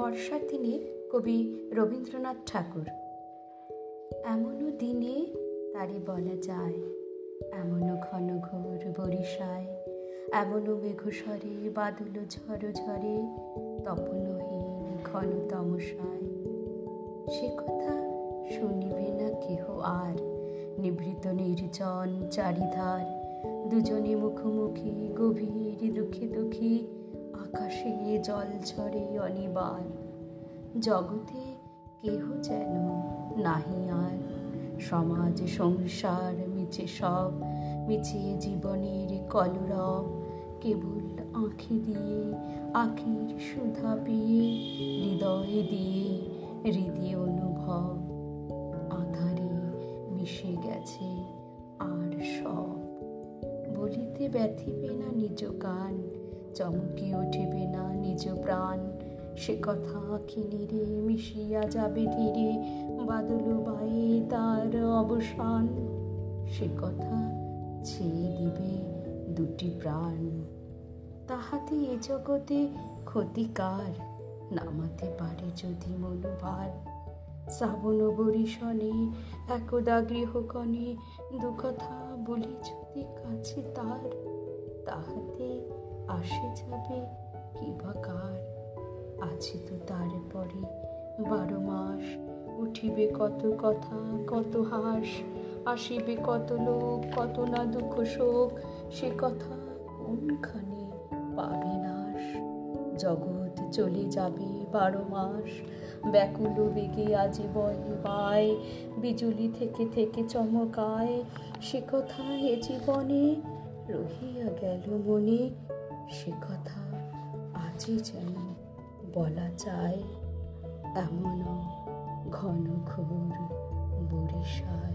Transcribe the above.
বর্ষার দিনে কবি রবীন্দ্রনাথ ঠাকুর, এমনও দিনে তারে বলা যায়, এমনও ঘন ঘোর বরিশায়, এমনও মেঘস্বরে বাদল ঝড় ঝরে তপনহীন ঘন তমসায়। সে কথা শুনিবে না কেহ আর, নিভৃত নির্জন চারিধার, দুজনে মুখোমুখি গভীর দুঃখে দুঃখী আকাশে জল ঝরে অনিবার। জগতে কেহ যেন নাহি আর। সমাজ সংসার মিছে সব, মিছে জীবনের কলরব। কেবল আঁখি দিয়ে, আখির সুধা পেয়ে, হৃদয়ে দিয়ে হৃদয় অনুভব। আধারে মিশে গেছে আর সব। বলিতে ব্যথিবে না নিজ কান চমকে উঠিবে না নিজ প্রাণ। সে কথা রে মিশিয়া যাবে ধীরে, বাদল বায়ে তার অবসান। সে কথা ছেয়ে দিবে দুটি প্রাণ। তাহাতে এ জগতে ক্ষতিকার নামাতে পারে যদি মনোভার। শ্রাবণ বরিশনে একদা গৃহকণে দু কথা বলি যদি কাছে তার, তাহাতে আসে যাবে কি বা কার? আছে তো তারপরে বারো মাস। উঠিবে কত কথা, কত হাস, আসিবে কত লোক, কত না দুঃখ শোক, সে কথা কোনখানে পাবে নাশ? জগৎ চলে যাবে বারো মাস। ব্যাকুল বেগে আজি বয়ে পায়, বিজুলি থেকে থেকে চমকায় সে কথা এ জীবনে রহিয়া গেল মনে। সে কথা আজই যেন বলা যায়। এমন ঘন ঘোর বরিশায়